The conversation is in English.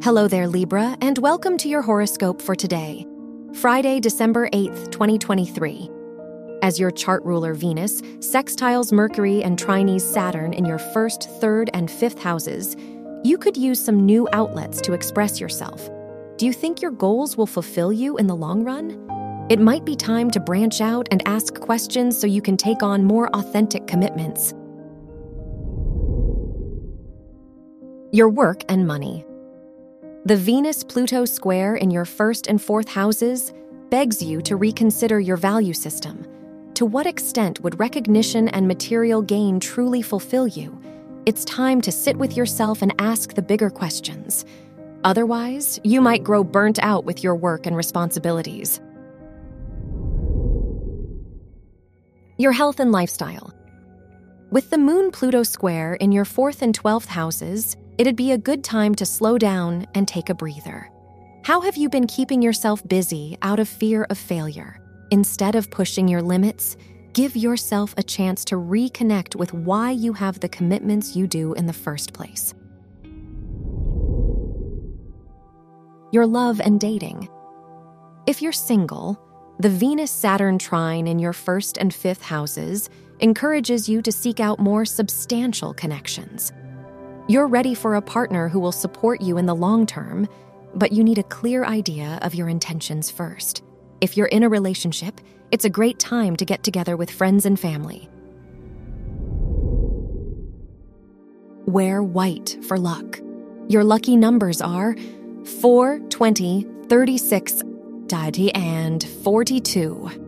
Hello there, Libra, and welcome to your horoscope for today, Friday, December 8th, 2023. As your chart ruler Venus sextiles Mercury and trines Saturn in your first, third, and fifth houses, you could use some new outlets to express yourself. Do you think your goals will fulfill you in the long run? It might be time to branch out and ask questions so you can take on more authentic commitments. Your work and money. The Venus Pluto square in your first and fourth houses begs you to reconsider your value system. To what extent would recognition and material gain truly fulfill you? It's time to sit with yourself and ask the bigger questions. Otherwise, you might grow burnt out with your work and responsibilities. Your health and lifestyle. With the Moon Pluto square in your fourth and 12th houses, it'd be a good time to slow down and take a breather. How have you been keeping yourself busy out of fear of failure? Instead of pushing your limits, give yourself a chance to reconnect with why you have the commitments you do in the first place. Your love and dating. If you're single, the Venus Saturn trine in your first and fifth houses encourages you to seek out more substantial connections. You're ready for a partner who will support you in the long term, but you need a clear idea of your intentions first. If you're in a relationship, it's a great time to get together with friends and family. Wear white for luck. Your lucky numbers are 4, 20, 36, 30, and 42.